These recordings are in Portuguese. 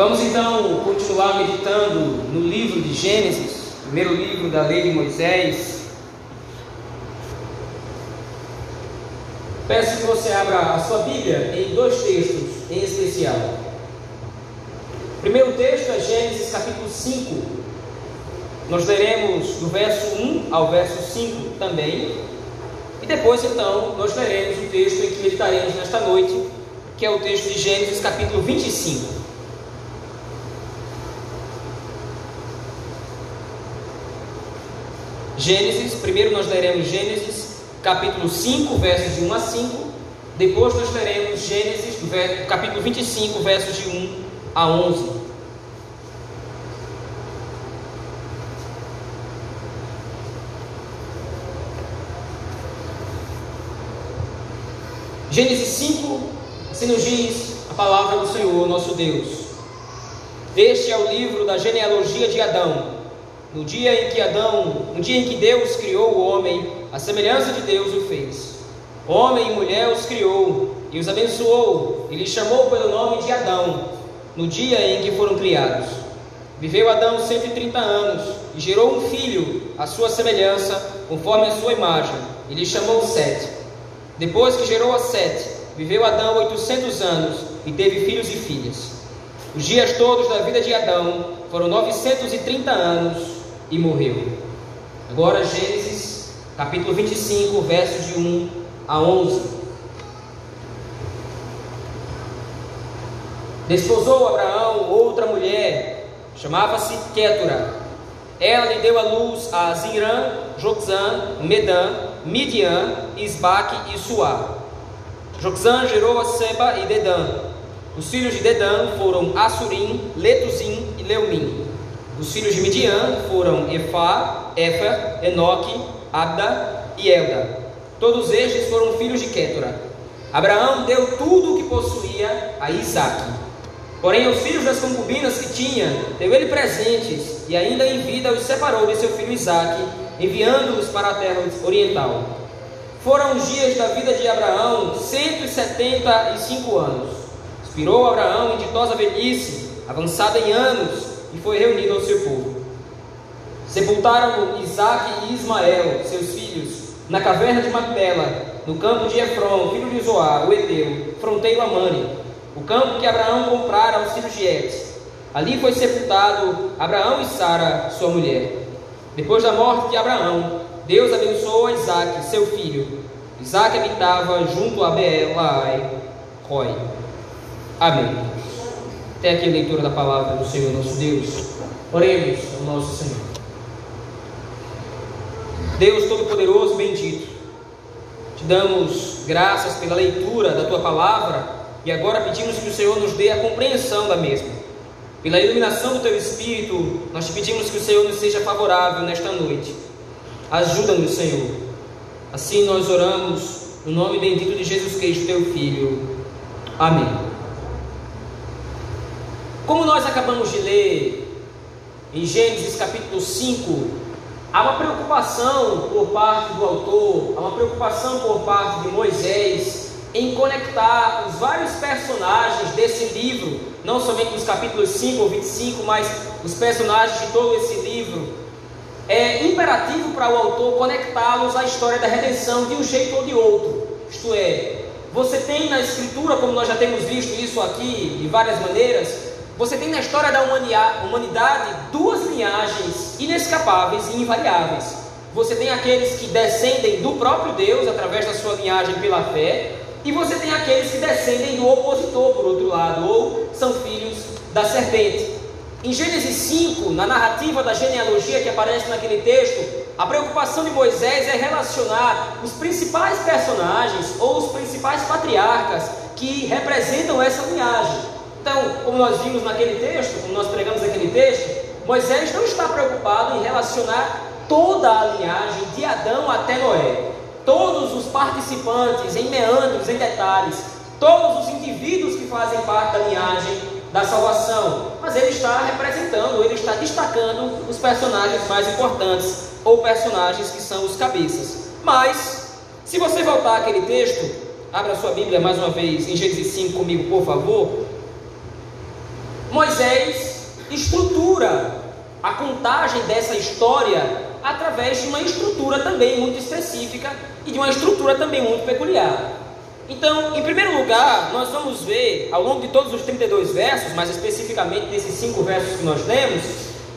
Vamos então continuar meditando no livro de Gênesis, primeiro livro da lei de Moisés. Peço que você abra a sua Bíblia em dois textos em especial. O primeiro texto é Gênesis capítulo 5. Nós leremos do verso 1 ao verso 5 também. E depois então nós leremos o texto em que meditaremos nesta noite, que é o texto de Gênesis capítulo 25. Gênesis, primeiro nós leremos Gênesis, capítulo 5, versos de 1 a 5. Depois nós leremos Gênesis, capítulo 25, versos de 1 a 11. Gênesis 5, assim nos diz a palavra do Senhor, nosso Deus. Este é o livro da genealogia de Adão no dia em que Adão, no dia em que Deus criou o homem, a semelhança de Deus o fez. Homem e mulher os criou e os abençoou, e lhes chamou pelo nome de Adão, no dia em que foram criados. Viveu Adão 130 anos e gerou um filho, à sua semelhança, conforme a sua imagem, e lhe chamou Sete. Depois que gerou a Sete, viveu Adão 800 anos e teve filhos e filhas. Os dias todos da vida de Adão foram 930 anos e morreu. Agora, Gênesis capítulo 25, versos de 1 a 11. Desposou Abraão outra mulher, chamava-se Quétura. Ela lhe deu a luz a Zirã, Joxã, Medã, Midian, Isbaque e Suá. Joxã gerou a Seba e Dedã. Os filhos de Dedã foram Assurim, Letuzim e Leumim. Os filhos de Midian foram Efá, Efa, Enoque, Abda e Elda. Todos estes foram filhos de Quétura. Abraão deu tudo o que possuía a Isaac. Porém, aos filhos das concubinas que tinha, deu ele presentes, e ainda em vida os separou de seu filho Isaac, enviando-os para a terra oriental. Foram os dias da vida de Abraão 175 anos. Expirou Abraão em ditosa velhice, avançada em anos, e foi reunido ao seu povo. Sepultaram Isaac e Ismael, seus filhos, na caverna de Macpela, no campo de Efron, filho de Zoar, o Eteu, fronteiro a Mani, o campo que Abraão comprara aos filhos de Et. Ali foi sepultado Abraão e Sara, sua mulher. Depois da morte de Abraão, Deus abençoou Isaac, seu filho. Isaac habitava junto a Beelai, Roi. Amém. Até aqui a leitura da palavra do Senhor nosso Deus. Oremos ao nosso Senhor. Deus Todo-Poderoso, bendito, te damos graças pela leitura da tua palavra e agora pedimos que o Senhor nos dê a compreensão da mesma. Pela iluminação do teu Espírito, nós te pedimos que o Senhor nos seja favorável nesta noite. Ajuda-nos, Senhor. Assim nós oramos no nome bendito de Jesus Cristo, teu Filho. Amém. Como nós acabamos de ler em Gênesis capítulo 5, há uma preocupação por parte do autor, há uma preocupação por parte de Moisés em conectar os vários personagens desse livro, não somente os capítulos 5 ou 25, mas os personagens de todo esse livro. É imperativo para o autor conectá-los à história da redenção de um jeito ou de outro. Isto é, você tem na escritura, como nós já temos visto isso aqui de várias maneiras, você tem na história da humanidade duas linhagens inescapáveis e invariáveis. Você tem aqueles que descendem do próprio Deus através da sua linhagem pela fé, e você tem aqueles que descendem do opositor, por outro lado, ou são filhos da serpente. Em Gênesis 5, na narrativa da genealogia que aparece naquele texto, a preocupação de Moisés é relacionar os principais personagens ou os principais patriarcas que representam essa linhagem. Então, como nós vimos naquele texto, como nós pregamos naquele texto, Moisés não está preocupado em relacionar toda a linhagem de Adão até Noé. Todos os participantes em meandros, em detalhes, todos os indivíduos que fazem parte da linhagem da salvação. Mas ele está representando, ele está destacando os personagens mais importantes ou personagens que são os cabeças. Mas, se você voltar àquele texto, abra sua Bíblia mais uma vez em Gênesis 5 comigo, por favor. Moisés estrutura a contagem dessa história através de uma estrutura também muito específica e de uma estrutura também muito peculiar. Então, em primeiro lugar, nós vamos ver ao longo de todos os 32 versos, mais especificamente nesses cinco versos que nós lemos,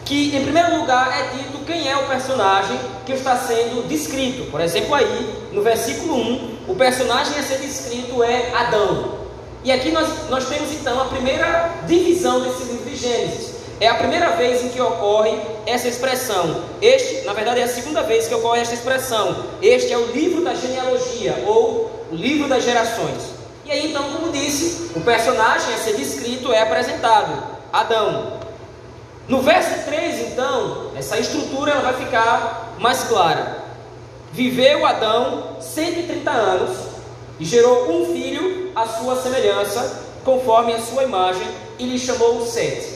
que em primeiro lugar é dito quem é o personagem que está sendo descrito. Por exemplo, aí no versículo 1, o personagem a ser descrito é Adão. E aqui nós, nós temos então a primeira divisão desse livro de Gênesis. É a primeira vez em que ocorre essa expressão. Este, na verdade, é a segunda vez que ocorre esta expressão. Este é o livro da genealogia ou o livro das gerações. E aí, então, como disse, o personagem a ser descrito é apresentado: Adão. No verso 3, então, essa estrutura vai ficar mais clara. Viveu Adão 130 anos e gerou um filho à sua semelhança, conforme a sua imagem, e lhe chamou Sete.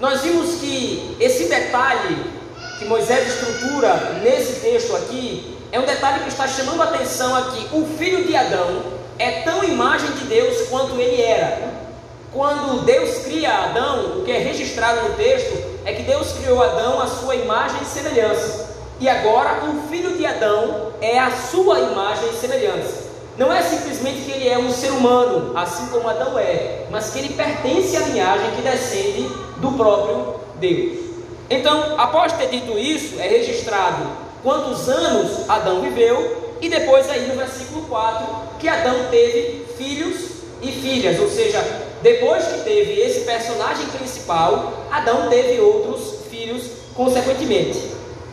Nós vimos que esse detalhe que Moisés estrutura nesse texto aqui é um detalhe que está chamando a atenção aqui. O filho de Adão é tão imagem de Deus quanto ele era. Quando Deus cria Adão, o que é registrado no texto é que Deus criou Adão à sua imagem e semelhança. E agora o filho de Adão é a sua imagem e semelhança. Não é simplesmente que ele é um ser humano, assim como Adão é, mas que ele pertence à linhagem que descende do próprio Deus. Então, após ter dito isso, é registrado quantos anos Adão viveu, e depois aí no versículo 4, que Adão teve filhos e filhas, ou seja, depois que teve esse personagem principal, Adão teve outros filhos consequentemente.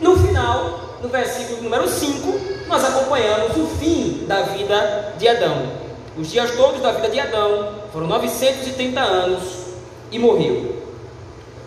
No final, no versículo número 5, nós acompanhamos o fim da vida de Adão. Os dias todos da vida de Adão foram 930 anos e morreu.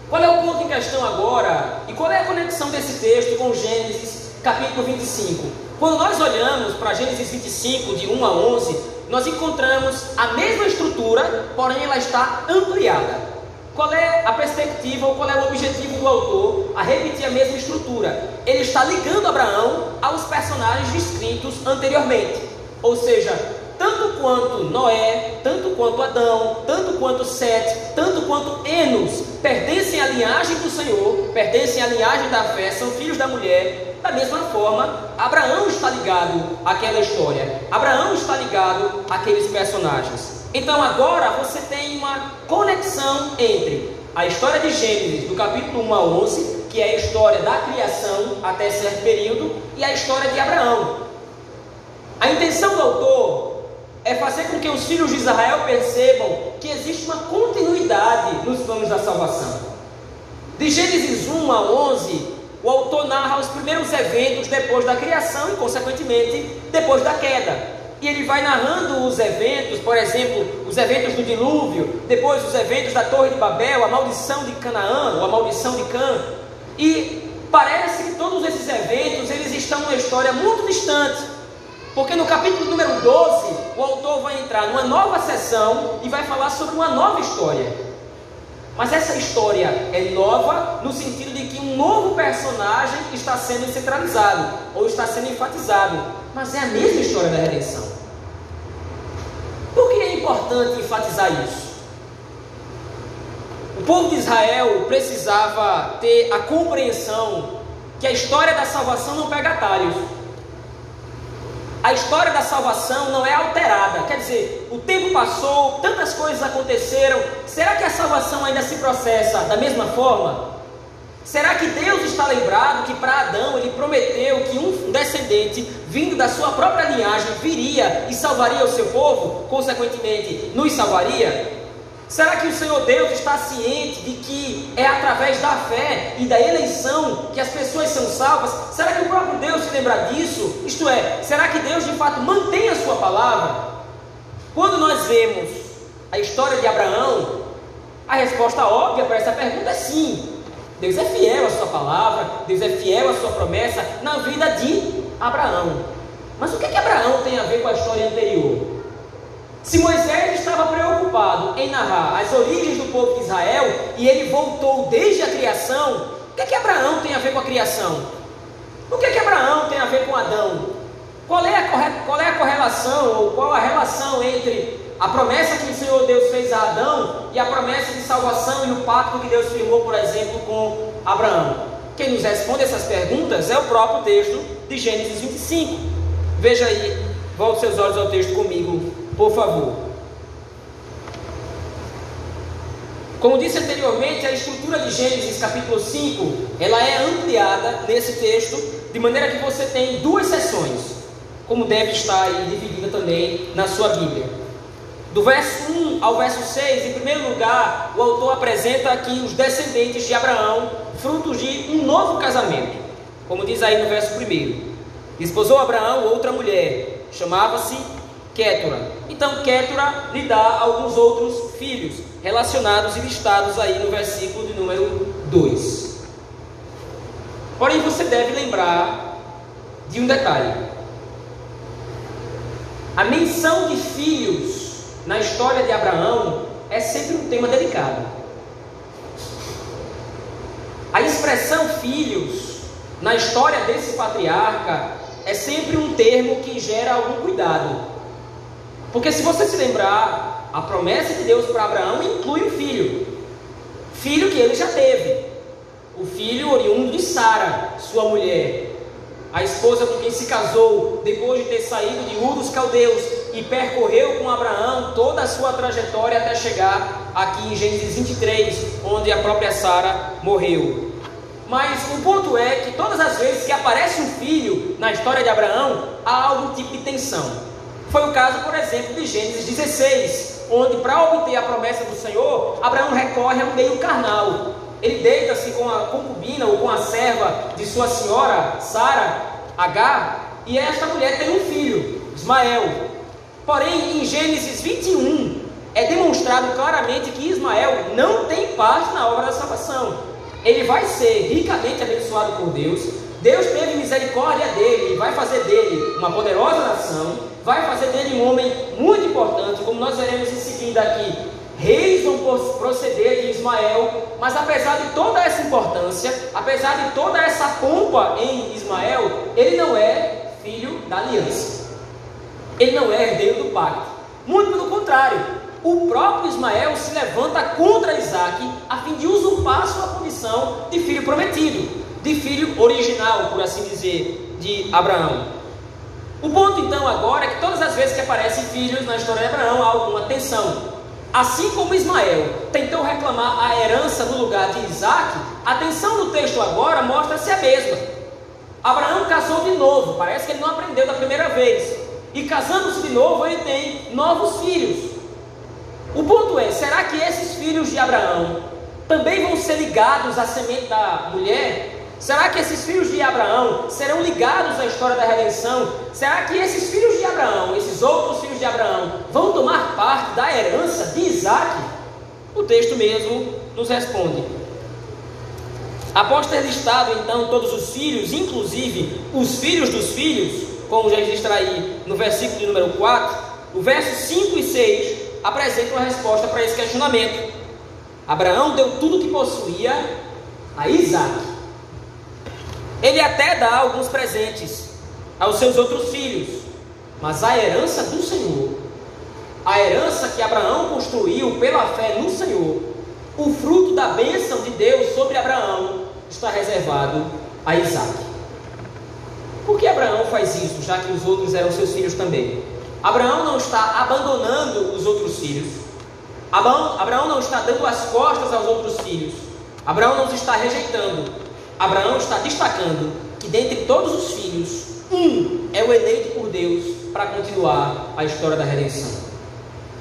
Qual é o ponto em questão agora? E qual é a conexão desse texto com Gênesis capítulo 25? Quando nós olhamos para Gênesis 25, de 1 a 11, nós encontramos a mesma estrutura, porém ela está ampliada. Qual é a perspectiva ou qual é o objetivo do autor a repetir a mesma estrutura? Ele está ligando Abraão aos personagens descritos anteriormente. Ou seja, tanto quanto Noé, tanto quanto Adão, tanto quanto Sete, tanto quanto Enos pertencem à linhagem do Senhor, pertencem à linhagem da fé, são filhos da mulher. Da mesma forma, Abraão está ligado àquela história. Abraão está ligado àqueles personagens. Então agora você tem uma conexão entre a história de Gênesis, do capítulo 1 a 11, que é a história da criação até certo período, e a história de Abraão. A intenção do autor é fazer com que os filhos de Israel percebam que existe uma continuidade nos planos da salvação. De Gênesis 1 a 11, o autor narra os primeiros eventos depois da criação e, consequentemente, depois da queda e ele vai narrando os eventos, por exemplo, os eventos do dilúvio, depois os eventos da Torre de Babel, a maldição de Canaã, ou a maldição de Cã. E parece que todos esses eventos eles estão numa história muito distante. Porque no capítulo número 12, o autor vai entrar numa nova sessão e vai falar sobre uma nova história. Mas essa história é nova no sentido de que um novo personagem está sendo centralizado ou está sendo enfatizado, mas é a mesma história da redenção. Importante enfatizar isso? O povo de Israel precisava ter a compreensão que a história da salvação não pega atalhos. A história da salvação não é alterada. Quer dizer, o tempo passou, tantas coisas aconteceram. Será que a salvação ainda se processa da mesma forma? Será que Deus está lembrado que para Adão ele prometeu que um descendente vindo da sua própria linhagem viria e salvaria o seu povo, consequentemente nos salvaria? Será que o Senhor Deus está ciente de que é através da fé e da eleição que as pessoas são salvas? Será que o próprio Deus se lembra disso? Isto é, será que Deus de fato mantém a sua palavra? Quando nós vemos a história de Abraão, a resposta óbvia para essa pergunta é sim. Deus é fiel à sua palavra, Deus é fiel à sua promessa na vida de Abraão. Mas o que, que Abraão tem a ver com a história anterior? Se Moisés estava preocupado em narrar as origens do povo de Israel e ele voltou desde a criação, o que, que Abraão tem a ver com a criação? O que, que Abraão tem a ver com Adão? Qual é, a, qual é a correlação ou qual a relação entre A promessa que o Senhor Deus fez a Adão e a promessa de salvação e o pacto que Deus firmou, por exemplo, com Abraão. Quem nos responde essas perguntas é o próprio texto de Gênesis 25. Veja aí, volte seus olhos ao texto comigo, por favor. Como disse anteriormente, a estrutura de Gênesis capítulo 5, ela é ampliada nesse texto, de maneira que você tem duas sessões, como deve estar aí dividida também na sua Bíblia. Do verso 1 ao verso 6, em primeiro lugar, o autor apresenta aqui os descendentes de Abraão, frutos de um novo casamento, como diz aí no verso 1. Desposou Abraão outra mulher, chamava-se Kétura. Então, Kétura lhe dá alguns outros filhos, relacionados e listados aí no versículo de número 2. Porém, você deve lembrar de um detalhe: a menção de filhos na história de Abraão é sempre um tema delicado. A expressão filhos na história desse patriarca é sempre um termo que gera algum cuidado. Porque se você se lembrar, a promessa de Deus para Abraão inclui o filho. Filho que ele já teve. O filho oriundo de Sara, sua mulher. A esposa com quem se casou depois de ter saído de Ur dos Caldeus e percorreu com Abraão toda a sua trajetória até chegar aqui em Gênesis 23, onde a própria Sara morreu. Mas o ponto é que todas as vezes que aparece um filho na história de Abraão, há algum tipo de tensão. Foi o caso, por exemplo, de Gênesis 16, onde para obter a promessa do Senhor, Abraão recorre a um meio carnal. Ele deita-se com a concubina ou com a serva de sua senhora, Sara, Agar, e esta mulher tem um filho, Ismael. Porém, em Gênesis 21, é demonstrado claramente que Ismael não tem parte na obra da salvação. Ele vai ser ricamente abençoado por Deus. Deus teve misericórdia dele vai fazer dele uma poderosa nação vai fazer dele um homem muito importante, como nós veremos em seguida aqui. Reis vão proceder de Ismael, mas apesar de toda essa importância, apesar de toda essa pompa em Ismael, ele não é filho da aliança. Ele não é herdeiro do pacto. Muito pelo contrário, o próprio Ismael se levanta contra Isaac a fim de usurpar sua condição de filho prometido, de filho original, por assim dizer, de Abraão. O ponto então agora é que todas as vezes que aparecem filhos na história de Abraão há alguma tensão. Assim como Ismael tentou reclamar a herança no lugar de Isaac, a tensão do texto agora mostra-se a mesma. Abraão casou de novo, parece que ele não aprendeu da primeira vez. E casando-se de novo, ele tem novos filhos. O ponto é: será que esses filhos de Abraão também vão ser ligados à semente da mulher? Será que esses filhos de Abraão serão ligados à história da redenção? Será que esses filhos de Abraão, esses outros filhos de Abraão, vão tomar parte da herança de Isaac? O texto mesmo nos responde. Após ter listado então todos os filhos, inclusive os filhos dos filhos, como já registra aí no versículo de número 4, o verso 5 e 6 apresentam uma resposta para esse questionamento. Abraão deu tudo que possuía a Isaac. Ele até dá alguns presentes aos seus outros filhos, mas a herança do Senhor, a herança que Abraão construiu pela fé no Senhor, o fruto da bênção de Deus sobre Abraão, está reservado a Isaac. Por que Abraão faz isso, já que os outros eram seus filhos também? Abraão não está abandonando os outros filhos. Abraão, Abraão não está dando as costas aos outros filhos. Abraão não os está rejeitando. Abraão está destacando que dentre todos os filhos, um é o eleito por Deus para continuar a história da redenção.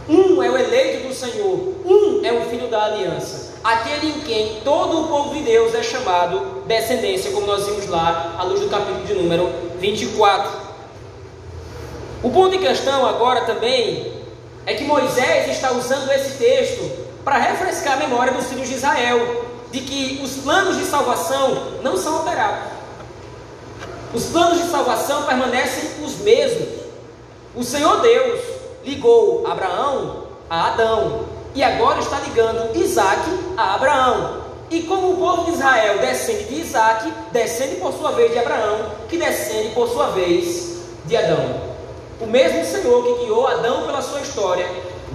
Um é o eleito do Senhor, um é o filho da aliança, aquele em quem todo o povo de Deus é chamado descendência, como nós vimos lá à luz do capítulo de número 24. O ponto em questão agora também é que Moisés está usando esse texto para refrescar a memória dos filhos de Israel, de que os planos de salvação não são alterados. Os planos de salvação permanecem os mesmos. O Senhor Deus ligou Abraão a Adão e agora está ligando Isaac a Abraão. E como o povo de Israel descende de Isaac, descende por sua vez de Abraão, que descende por sua vez de Adão. O mesmo Senhor que guiou Adão pela sua história,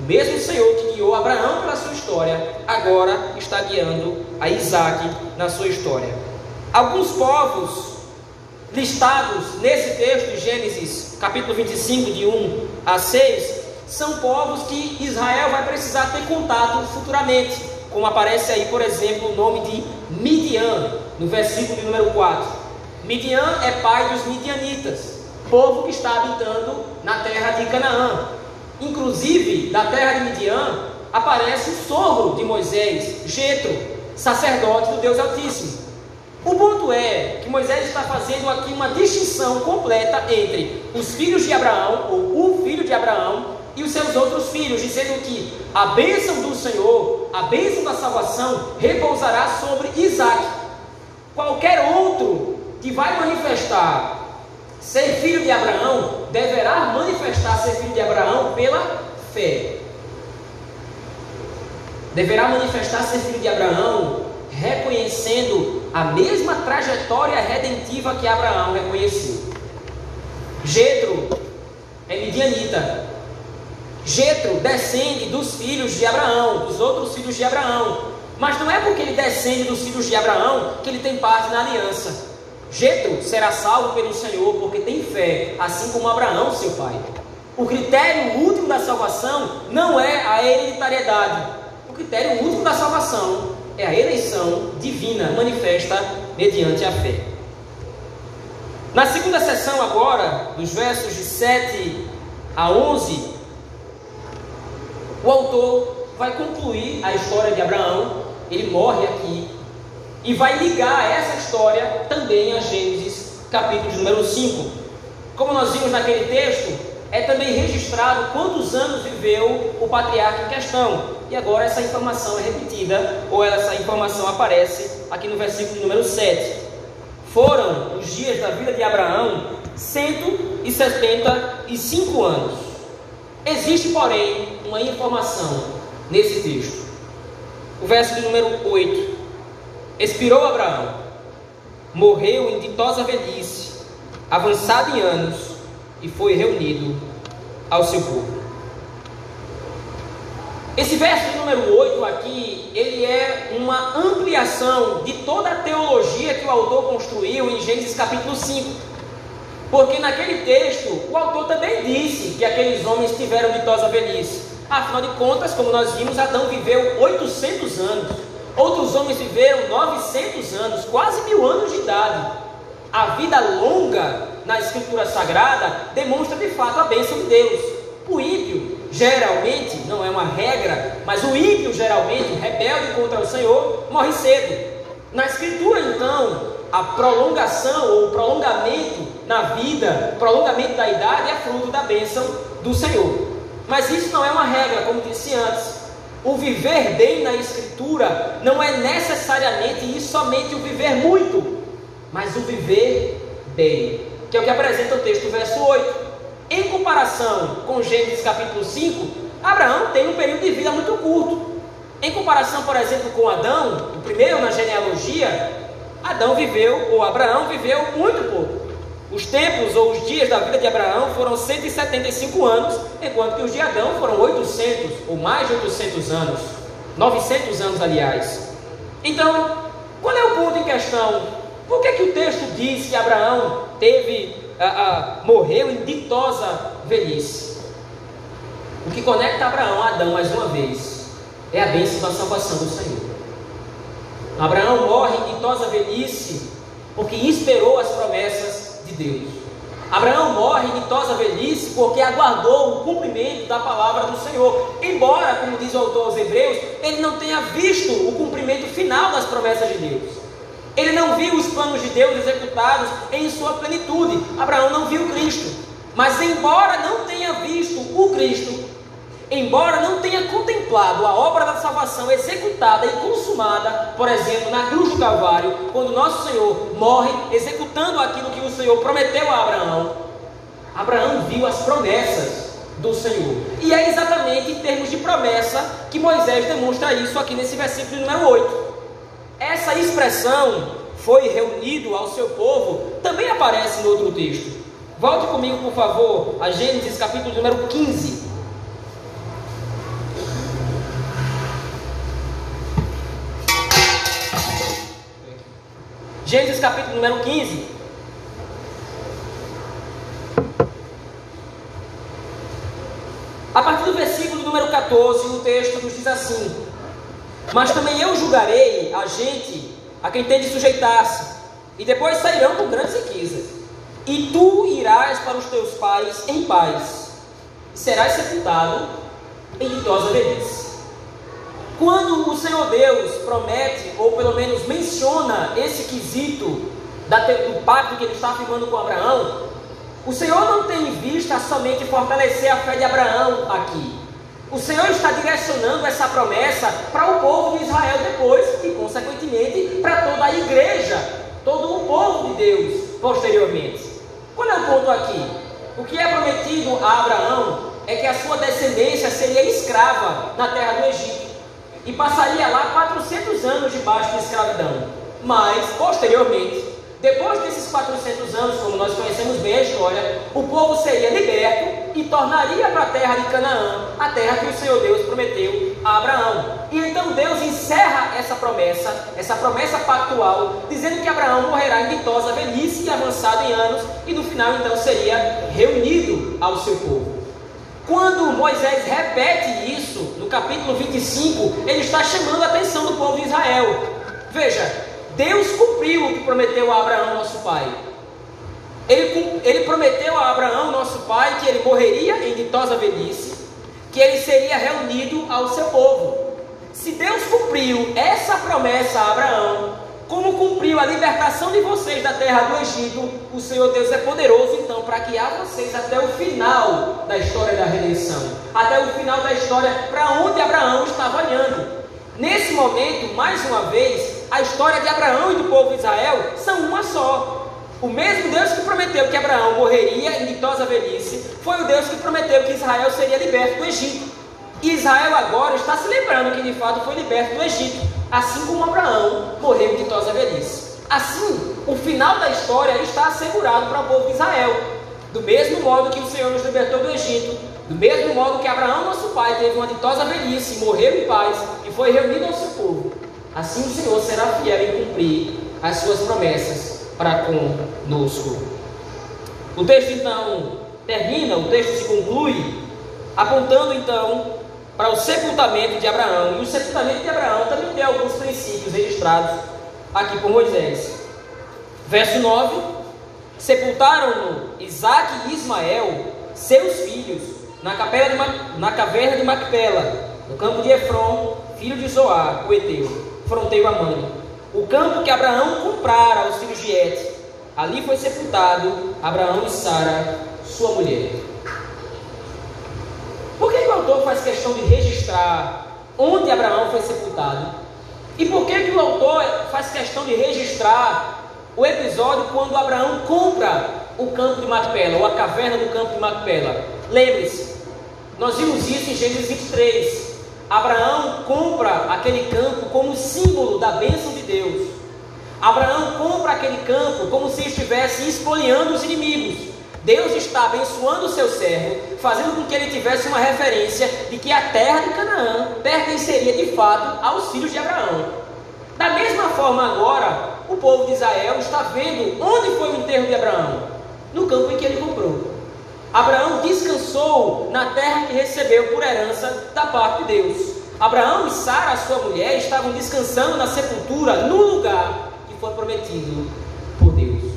mesmo Senhor que guiou Abraão pela sua história, agora está guiando a Isaac na sua história. Alguns povos listados nesse texto de Gênesis, capítulo 25, de 1 a 6, são povos que Israel vai precisar ter contato futuramente, como aparece aí, por exemplo, o nome de Midian, no versículo número 4. Midian é pai dos midianitas, povo que está habitando na terra de Canaã. Inclusive, da terra de Midian, aparece o sogro de Moisés, Jetro, sacerdote do Deus Altíssimo. O ponto é que Moisés está fazendo aqui uma distinção completa entre os filhos de Abraão, ou o filho de Abraão, e os seus outros filhos, dizendo que a bênção do Senhor, a bênção da salvação, repousará sobre Isaac. Qualquer outro que vai manifestar ser filho de Abraão, deverá manifestar ser filho de Abraão pela fé. Deverá manifestar ser filho de Abraão, reconhecendo a mesma trajetória redentiva que Abraão reconheceu. Jetro é midianita, Jetro descende dos filhos de Abraão, dos outros filhos de Abraão. Mas não é porque ele descende dos filhos de Abraão que ele tem parte na aliança. Jetro será salvo pelo Senhor porque tem fé, assim como Abraão, seu pai. O critério último da salvação não é a hereditariedade. O critério último da salvação é a eleição divina manifesta mediante a fé. Na segunda sessão agora, dos versos de 7 a 11, o autor vai concluir a história de Abraão, ele morre aqui, e vai ligar essa história também a Gênesis, capítulo número 5. Como nós vimos naquele texto, é também registrado quantos anos viveu o patriarca em questão. E agora essa informação é repetida, ou essa informação aparece aqui no versículo número 7. Foram os dias da vida de Abraão 175 anos. Existe, porém, uma informação nesse texto. O verso número 8. Expirou Abraão, morreu em ditosa velhice, avançado em anos, e foi reunido ao seu povo. Esse verso número 8 aqui, ele é uma ampliação de toda a teologia que o autor construiu em Gênesis capítulo 5. Porque naquele texto, o autor também disse que aqueles homens tiveram ditosa velhice. Afinal de contas, como nós vimos, Adão viveu 800 anos. Outros homens viveram 900 anos, quase mil anos de idade. A vida longa na Escritura Sagrada demonstra de fato a bênção de Deus. O ímpio, geralmente, não é uma regra, mas o ímpio, geralmente, rebelde contra o Senhor, morre cedo. Na Escritura, então, a prolongação ou o prolongamento na vida, prolongamento da idade é fruto da bênção do Senhor. Mas isso não é uma regra, como disse antes. O viver bem na Escritura não é necessariamente e somente o viver muito, mas o viver bem, que é o que apresenta o texto, verso 8. Em comparação com Gênesis capítulo 5, Abraão tem um período de vida muito curto. Em comparação, por exemplo, com Adão, o primeiro na genealogia, Adão viveu, ou Abraão viveu muito pouco. Os tempos ou os dias da vida de Abraão foram 175 anos, enquanto que os de Adão foram 800 ou mais de 800 anos, 900 anos, aliás. Então, qual é o ponto em questão? Por que, que o texto diz que Abraão teve, ah, ah, morreu em ditosa velhice? O que conecta Abraão a Adão mais uma vez é a bênção da salvação do Senhor. Abraão morre em ditosa velhice porque esperou as promessas de Deus. Abraão morre em ditosa velhice porque aguardou o cumprimento da palavra do Senhor. Embora, como diz o autor aos Hebreus, ele não tenha visto o cumprimento final das promessas de Deus. Ele não viu os planos de Deus executados em sua plenitude. Abraão não viu Cristo. Mas, embora não tenha visto o Cristo, embora não tenha contemplado a obra da salvação executada e consumada, por exemplo, na cruz do Calvário, quando nosso Senhor morre executando aquilo que o Senhor prometeu a Abraão, Abraão viu as promessas do Senhor. E é exatamente em termos de promessa que Moisés demonstra isso aqui nesse versículo número 8. Essa expressão foi reunido ao seu povo também aparece no outro texto. Volte comigo, por favor, a Gênesis capítulo número 15. Gênesis capítulo número 15. A partir do versículo número 14, o texto nos diz assim: Mas também eu julgarei a gente a quem tem de sujeitar-se, e depois sairão com grandes riquezas. E tu irás para os teus pais em paz, e serás sepultado em ditosa velhice. Quando o Senhor Deus promete, ou pelo menos menciona esse quesito do pacto que ele está afirmando com Abraão, o Senhor não tem em vista somente fortalecer a fé de Abraão aqui. O Senhor está direcionando essa promessa para o povo de Israel depois e, consequentemente, para toda a igreja, todo o povo de Deus posteriormente. Qual é o ponto aqui? O que é prometido a Abraão é que a sua descendência seria escrava na terra do Egito e passaria lá 400 anos debaixo de escravidão. Mas, posteriormente, depois desses 400 anos, como nós conhecemos bem a história, o povo seria liberto e tornaria para a terra de Canaã, a terra que o Senhor Deus prometeu a Abraão. E então Deus encerra essa promessa, essa promessa pactual, dizendo que Abraão morrerá em ditosa velhice e avançado em anos, e no final então seria reunido ao seu povo. Quando Moisés repete isso, no capítulo 25, ele está chamando a atenção do povo de Israel. Veja, Deus cumpriu o que prometeu a Abraão, nosso pai. Ele, ele prometeu a Abraão, nosso pai, que ele morreria em ditosa velhice, que ele seria reunido ao seu povo. Se Deus cumpriu essa promessa a Abraão, como cumpriu a libertação de vocês da terra do Egito, o Senhor Deus é poderoso então para guiar vocês até o final da história da redenção, até o final da história para onde Abraão estava olhando. Nesse momento, mais uma vez, a história de Abraão e do povo de Israel são uma só. O mesmo Deus que prometeu que Abraão morreria em ditosa velhice, foi o Deus que prometeu que Israel seria liberto do Egito. Israel agora está se lembrando que de fato foi liberto do Egito, assim como Abraão morreu em ditosa velhice. Assim, o final da história está assegurado para o povo de Israel. Do mesmo modo que o Senhor nos libertou do Egito, do mesmo modo que Abraão, nosso pai, teve uma ditosa velhice, morreu em paz e foi reunido ao seu povo. Assim o Senhor será fiel em cumprir as suas promessas para conosco. O texto então termina, o texto se conclui, apontando então para o sepultamento de Abraão. E o sepultamento de Abraão também tem alguns princípios registrados aqui por Moisés. Verso 9: Sepultaram-no Isaac e Ismael, seus filhos, na, capela de, na caverna de Macpela, no campo de Efron, filho de Zoar, o Eteu fronteiro a mãe. O campo que Abraão comprara aos filhos de Et, ali foi sepultado Abraão e Sara, sua mulher. Por que, que o autor faz questão de registrar onde Abraão foi sepultado? E por que, que o autor faz questão de registrar o episódio quando Abraão compra o campo de Macpela, ou a caverna do campo de Macpela? Lembre-se, nós vimos isso em Gênesis 23. Abraão compra aquele campo como símbolo da bênção de Deus. Abraão compra aquele campo como se estivesse espoliando os inimigos. Deus está abençoando o seu servo, fazendo com que ele tivesse uma referência de que a terra de Canaã pertenceria de fato aos filhos de Abraão. Da mesma forma, agora, o povo de Israel está vendo onde foi o enterro de Abraão no campo em que ele comprou. Abraão descansou na terra que recebeu por herança da parte de Deus. Abraão e Sara, sua mulher, estavam descansando na sepultura no lugar que foi prometido por Deus.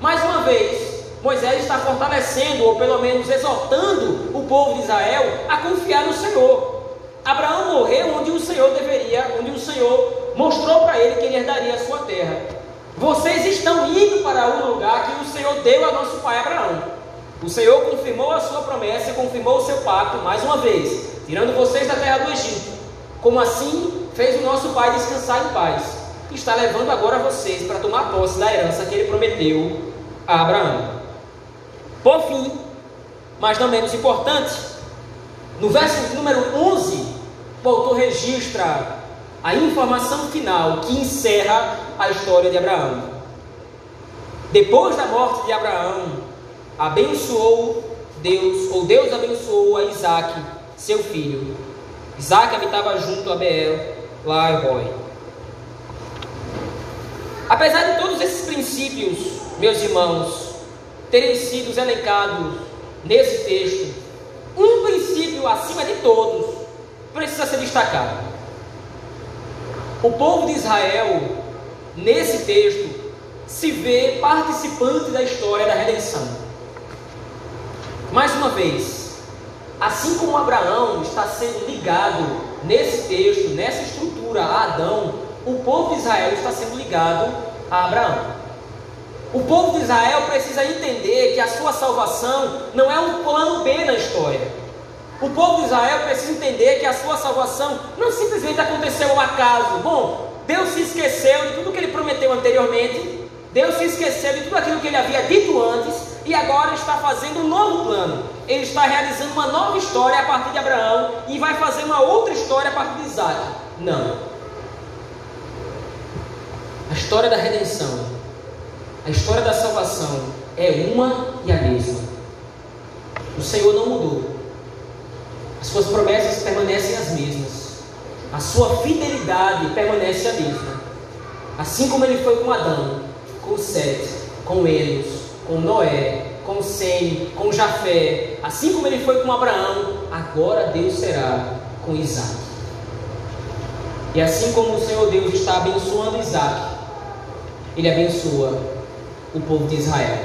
Mais uma vez, Moisés está fortalecendo, ou pelo menos exortando, o povo de Israel a confiar no Senhor. Abraão morreu onde o Senhor deveria, onde o Senhor mostrou para ele que ele herdaria a sua terra. Vocês estão indo para o lugar que o Senhor deu a nosso pai Abraão. O Senhor confirmou a sua promessa e confirmou o seu pacto mais uma vez, tirando vocês da terra do Egito. Como assim fez o nosso pai descansar em paz. Está levando agora vocês para tomar posse da herança que ele prometeu a Abraão. Por fim, mas não menos importante, no verso número 11, o autor registra a informação final que encerra a história de Abraão. Depois da morte de Abraão, abençoou Deus, ou Deus abençoou a Isaac, seu filho. Isaac habitava junto a Beel, lá em Roy. Apesar de todos esses princípios, meus irmãos, terem sido elencados nesse texto, um princípio acima de todos precisa ser destacado. O povo de Israel, nesse texto, se vê participante da história da redenção. Mais uma vez, assim como Abraão está sendo ligado nesse texto, nessa estrutura a Adão, o povo de Israel está sendo ligado a Abraão. O povo de Israel precisa entender que a sua salvação não é um plano B na história. O povo de Israel precisa entender que a sua salvação não simplesmente aconteceu ao acaso. Bom, Deus se esqueceu de tudo que ele prometeu anteriormente, Deus se esqueceu de tudo aquilo que ele havia dito antes e agora está fazendo um novo plano. Ele está realizando uma nova história a partir de Abraão e vai fazer uma outra história a partir de Isaac. Não. A história da redenção a história da salvação é uma e a mesma. O Senhor não mudou. As suas promessas permanecem as mesmas. A sua fidelidade permanece a mesma. Assim como ele foi com Adão, com Sete, com Enos, com Noé, com Sem, com Jafé, assim como ele foi com Abraão, agora Deus será com Isaac. E assim como o Senhor Deus está abençoando Isaac, ele abençoa o povo de Israel.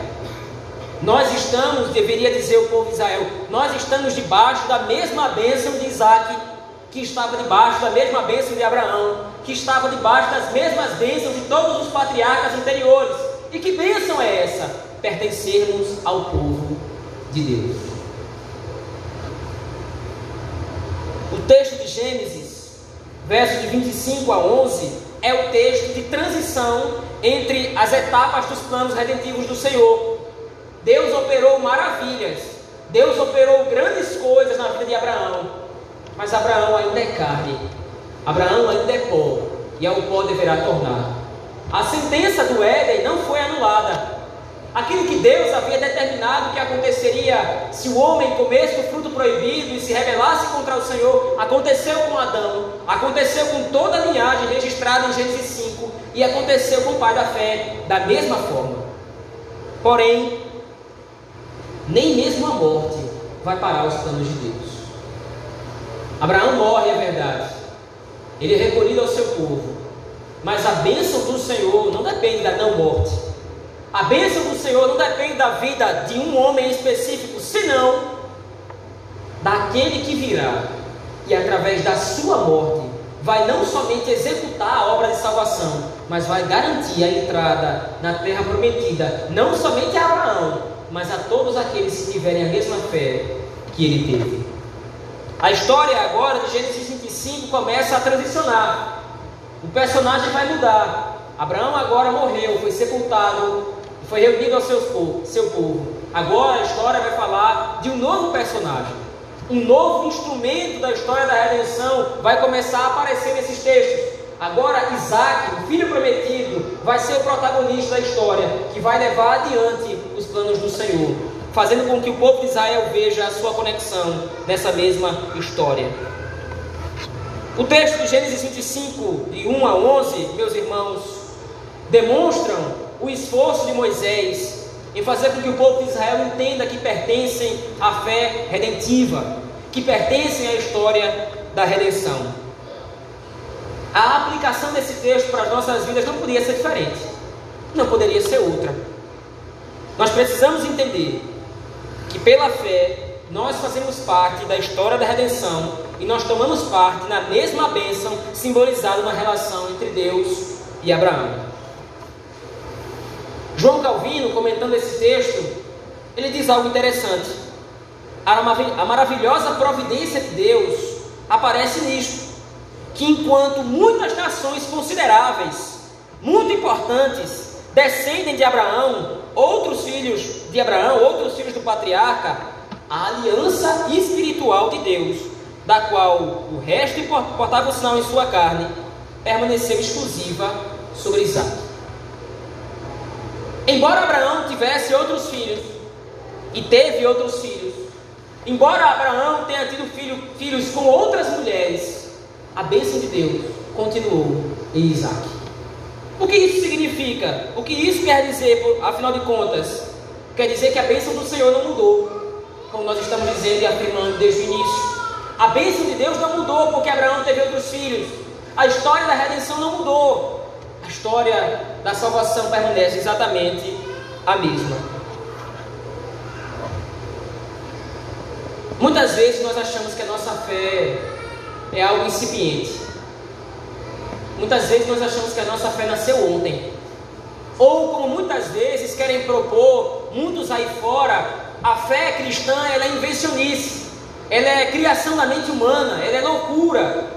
Nós estamos, deveria dizer o povo de Israel, nós estamos debaixo da mesma bênção de Isaac, que estava debaixo da mesma bênção de Abraão, que estava debaixo das mesmas bênçãos de todos os patriarcas anteriores. E que bênção é essa? Pertencermos ao povo de Deus. O texto de Gênesis, versos de 25 a 11, é o texto de transição entre as etapas dos planos redentivos do Senhor. Deus operou maravilhas, Deus operou grandes coisas na vida de Abraão, mas Abraão ainda é carne, Abraão ainda é pó, e ao pó deverá tornar. A sentença do Éden não foi anulada, Aquilo que Deus havia determinado que aconteceria se o homem comesse o fruto proibido e se rebelasse contra o Senhor, aconteceu com Adão, aconteceu com toda a linhagem registrada em Gênesis 5 e aconteceu com o pai da fé da mesma forma. Porém, nem mesmo a morte vai parar os planos de Deus. Abraão morre, é verdade. Ele é recolhido ao seu povo. Mas a bênção do Senhor não depende da não morte. A bênção do Senhor não depende da vida de um homem específico, senão daquele que virá e através da sua morte vai não somente executar a obra de salvação, mas vai garantir a entrada na terra prometida, não somente a Abraão, mas a todos aqueles que tiverem a mesma fé que ele teve. A história agora de Gênesis 25 começa a transicionar. O personagem vai mudar. Abraão agora morreu, foi sepultado, foi reunido ao seu povo, seu povo. Agora a história vai falar de um novo personagem. Um novo instrumento da história da redenção vai começar a aparecer nesses textos. Agora Isaac, o filho prometido, vai ser o protagonista da história, que vai levar adiante os planos do Senhor, fazendo com que o povo de Israel veja a sua conexão nessa mesma história. O texto de Gênesis 25, de 1 a 11, meus irmãos, demonstram o esforço de Moisés em fazer com que o povo de Israel entenda que pertencem à fé redentiva, que pertencem à história da redenção. A aplicação desse texto para as nossas vidas não poderia ser diferente, não poderia ser outra. Nós precisamos entender que pela fé nós fazemos parte da história da redenção e nós tomamos parte na mesma bênção simbolizada na relação entre Deus e Abraão. João Calvino, comentando esse texto, ele diz algo interessante. A maravilhosa providência de Deus aparece nisto: que enquanto muitas nações consideráveis, muito importantes, descendem de Abraão, outros filhos de Abraão, outros filhos do patriarca, a aliança espiritual de Deus, da qual o resto importava o sinal em sua carne, permaneceu exclusiva sobre Isaac. Embora Abraão tivesse outros filhos, e teve outros filhos, embora Abraão tenha tido filho, filhos com outras mulheres, a bênção de Deus continuou em Isaac. O que isso significa? O que isso quer dizer, afinal de contas? Quer dizer que a bênção do Senhor não mudou, como nós estamos dizendo e afirmando desde o início. A bênção de Deus não mudou porque Abraão teve outros filhos. A história da redenção não mudou. A história da salvação permanece exatamente a mesma. Muitas vezes nós achamos que a nossa fé é algo incipiente. Muitas vezes nós achamos que a nossa fé nasceu ontem. Ou como muitas vezes querem propor muitos aí fora, a fé cristã ela é invencionice, ela é criação da mente humana, ela é loucura.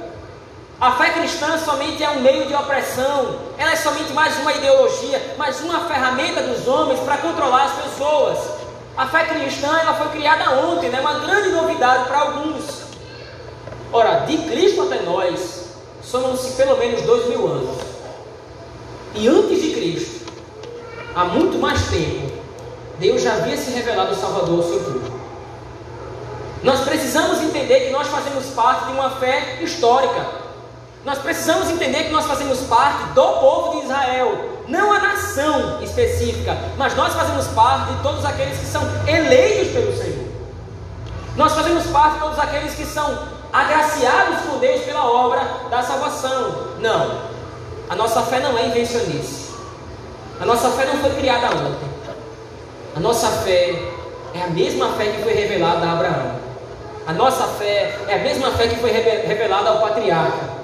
A fé cristã somente é um meio de opressão, ela é somente mais uma ideologia, mais uma ferramenta dos homens para controlar as pessoas. A fé cristã ela foi criada ontem, é né? uma grande novidade para alguns. Ora, de Cristo até nós, somam-se pelo menos dois mil anos. E antes de Cristo, há muito mais tempo, Deus já havia se revelado o Salvador ao seu povo. Nós precisamos entender que nós fazemos parte de uma fé histórica. Nós precisamos entender que nós fazemos parte do povo de Israel, não a nação específica, mas nós fazemos parte de todos aqueles que são eleitos pelo Senhor. Nós fazemos parte de todos aqueles que são agraciados por Deus pela obra da salvação. Não, a nossa fé não é invencionice. A nossa fé não foi criada ontem. A nossa fé é a mesma fé que foi revelada a Abraão. A nossa fé é a mesma fé que foi revelada ao patriarca.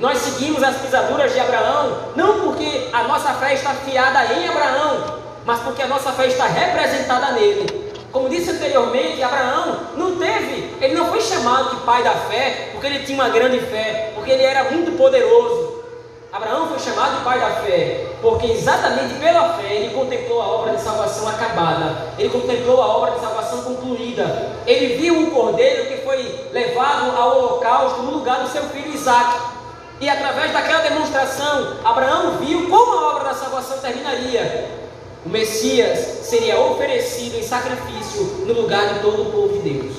Nós seguimos as pisaduras de Abraão, não porque a nossa fé está fiada em Abraão, mas porque a nossa fé está representada nele. Como disse anteriormente, Abraão não teve, ele não foi chamado de pai da fé porque ele tinha uma grande fé, porque ele era muito poderoso. Abraão foi chamado de pai da fé porque exatamente pela fé ele contemplou a obra de salvação acabada, ele contemplou a obra de salvação concluída. Ele viu um cordeiro que foi levado ao holocausto no lugar do seu filho Isaac. E através daquela demonstração, Abraão viu como a obra da salvação terminaria. O Messias seria oferecido em sacrifício no lugar de todo o povo de Deus.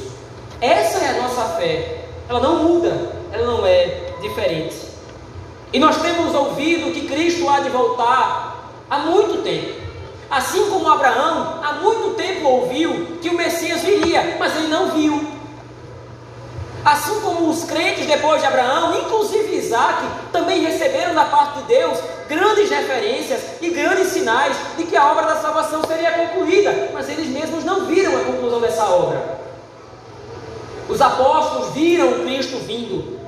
Essa é a nossa fé. Ela não muda, ela não é diferente. E nós temos ouvido que Cristo há de voltar há muito tempo. Assim como Abraão há muito tempo ouviu que o Messias viria, mas ele não viu. Assim como os crentes depois de Abraão, inclusive Isaac, também receberam da parte de Deus grandes referências e grandes sinais de que a obra da salvação seria concluída, mas eles mesmos não viram a conclusão dessa obra. Os apóstolos viram Cristo vindo,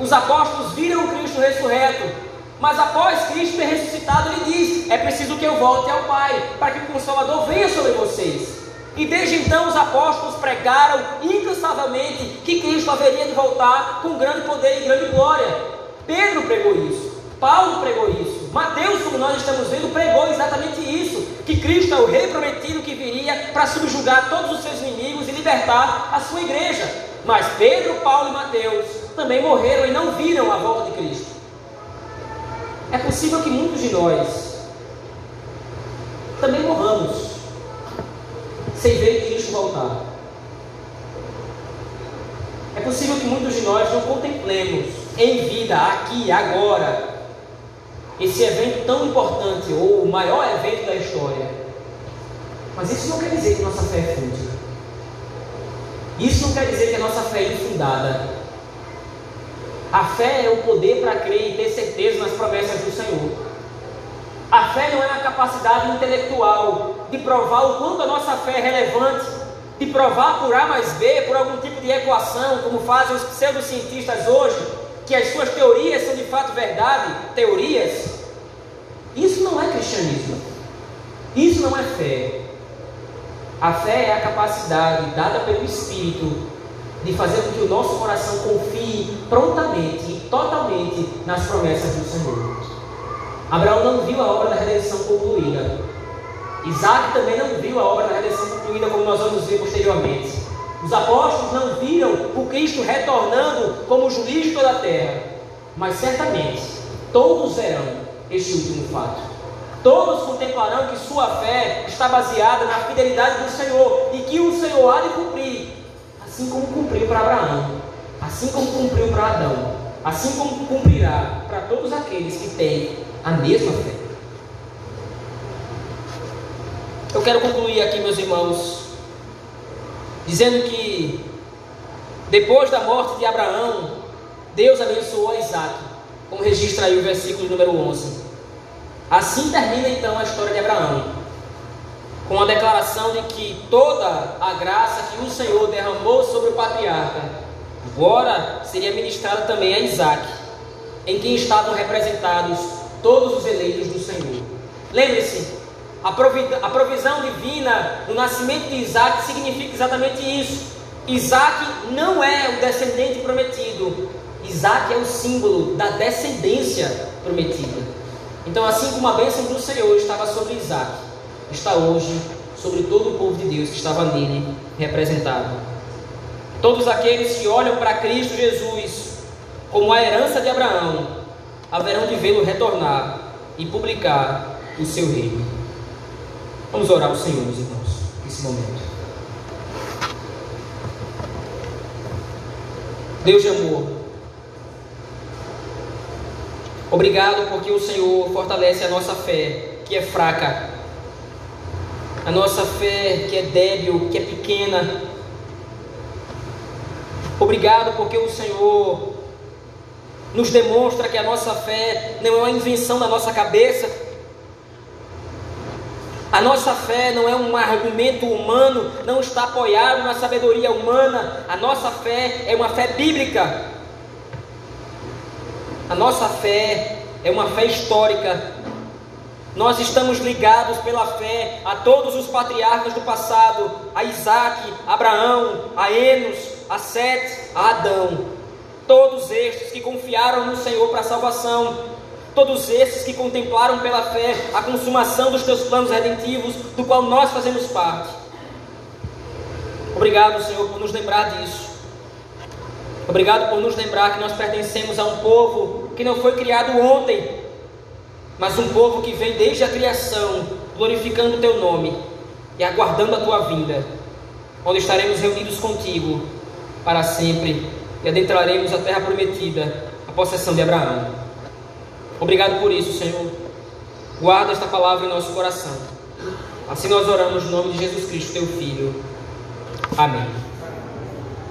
os apóstolos viram Cristo ressurreto, mas após Cristo ter ressuscitado, ele diz: É preciso que eu volte ao Pai, para que o Consolador venha sobre vocês. E desde então os apóstolos pregaram incansavelmente que Cristo haveria de voltar com grande poder e grande glória. Pedro pregou isso, Paulo pregou isso, Mateus, como nós estamos vendo, pregou exatamente isso: que Cristo é o rei prometido que viria para subjugar todos os seus inimigos e libertar a sua igreja. Mas Pedro, Paulo e Mateus também morreram e não viram a volta de Cristo. É possível que muitos de nós também morramos sem ver Cristo voltar. É possível que muitos de nós não contemplemos em vida, aqui, agora, esse evento tão importante, ou o maior evento da história. Mas isso não quer dizer que nossa fé é fútil. Isso não quer dizer que a nossa fé é infundada. A fé é o poder para crer e ter certeza nas promessas do Senhor. A fé não é a capacidade intelectual de provar o quanto a nossa fé é relevante, de provar por A mais B, por algum tipo de equação, como fazem os pseudocientistas hoje, que as suas teorias são de fato verdade, teorias. Isso não é cristianismo. Isso não é fé. A fé é a capacidade dada pelo Espírito de fazer com que o nosso coração confie prontamente e totalmente nas promessas do Senhor. Abraão não viu a obra da redenção concluída. Isaac também não viu a obra da redenção concluída, como nós vamos ver posteriormente. Os apóstolos não viram o Cristo retornando como juiz de toda a terra. Mas certamente todos verão este último fato. Todos contemplarão que sua fé está baseada na fidelidade do Senhor e que o Senhor há de cumprir, assim como cumpriu para Abraão, assim como cumpriu para Adão, assim como cumprirá para todos aqueles que têm a mesma fé. Eu quero concluir aqui, meus irmãos, dizendo que depois da morte de Abraão, Deus abençoou Isaac, como registra aí o versículo número 11. Assim termina então a história de Abraão, com a declaração de que toda a graça que o Senhor derramou sobre o patriarca, agora seria ministrada também a Isaac, em quem estavam representados todos os eleitos do Senhor. Lembre-se, a, provisão divina do nascimento de Isaac significa exatamente isso. Isaac não é o descendente prometido, Isaac é o símbolo da descendência prometida. Então, assim como a bênção do Senhor estava sobre Isaac, está hoje sobre todo o povo de Deus que estava nele representado. Todos aqueles que olham para Cristo Jesus como a herança de Abraão, haverão de vê-lo retornar e publicar o seu reino. Vamos orar ao Senhor, meus irmãos, nesse momento. Deus de amor, Obrigado porque o Senhor fortalece a nossa fé, que é fraca, a nossa fé que é débil, que é pequena. Obrigado porque o Senhor nos demonstra que a nossa fé não é uma invenção da nossa cabeça. A nossa fé não é um argumento humano, não está apoiado na sabedoria humana. A nossa fé é uma fé bíblica. A nossa fé é uma fé histórica. Nós estamos ligados pela fé a todos os patriarcas do passado, a Isaac, Abraão, a Enos, a Sete, a Adão. Todos estes que confiaram no Senhor para a salvação, todos esses que contemplaram pela fé a consumação dos teus planos redentivos, do qual nós fazemos parte. Obrigado, Senhor, por nos lembrar disso. Obrigado por nos lembrar que nós pertencemos a um povo que não foi criado ontem, mas um povo que vem desde a criação, glorificando o teu nome e aguardando a tua vinda, onde estaremos reunidos contigo para sempre e adentraremos a terra prometida, a possessão de Abraão. Obrigado por isso, Senhor. Guarda esta palavra em nosso coração. Assim nós oramos no nome de Jesus Cristo, teu Filho. Amém.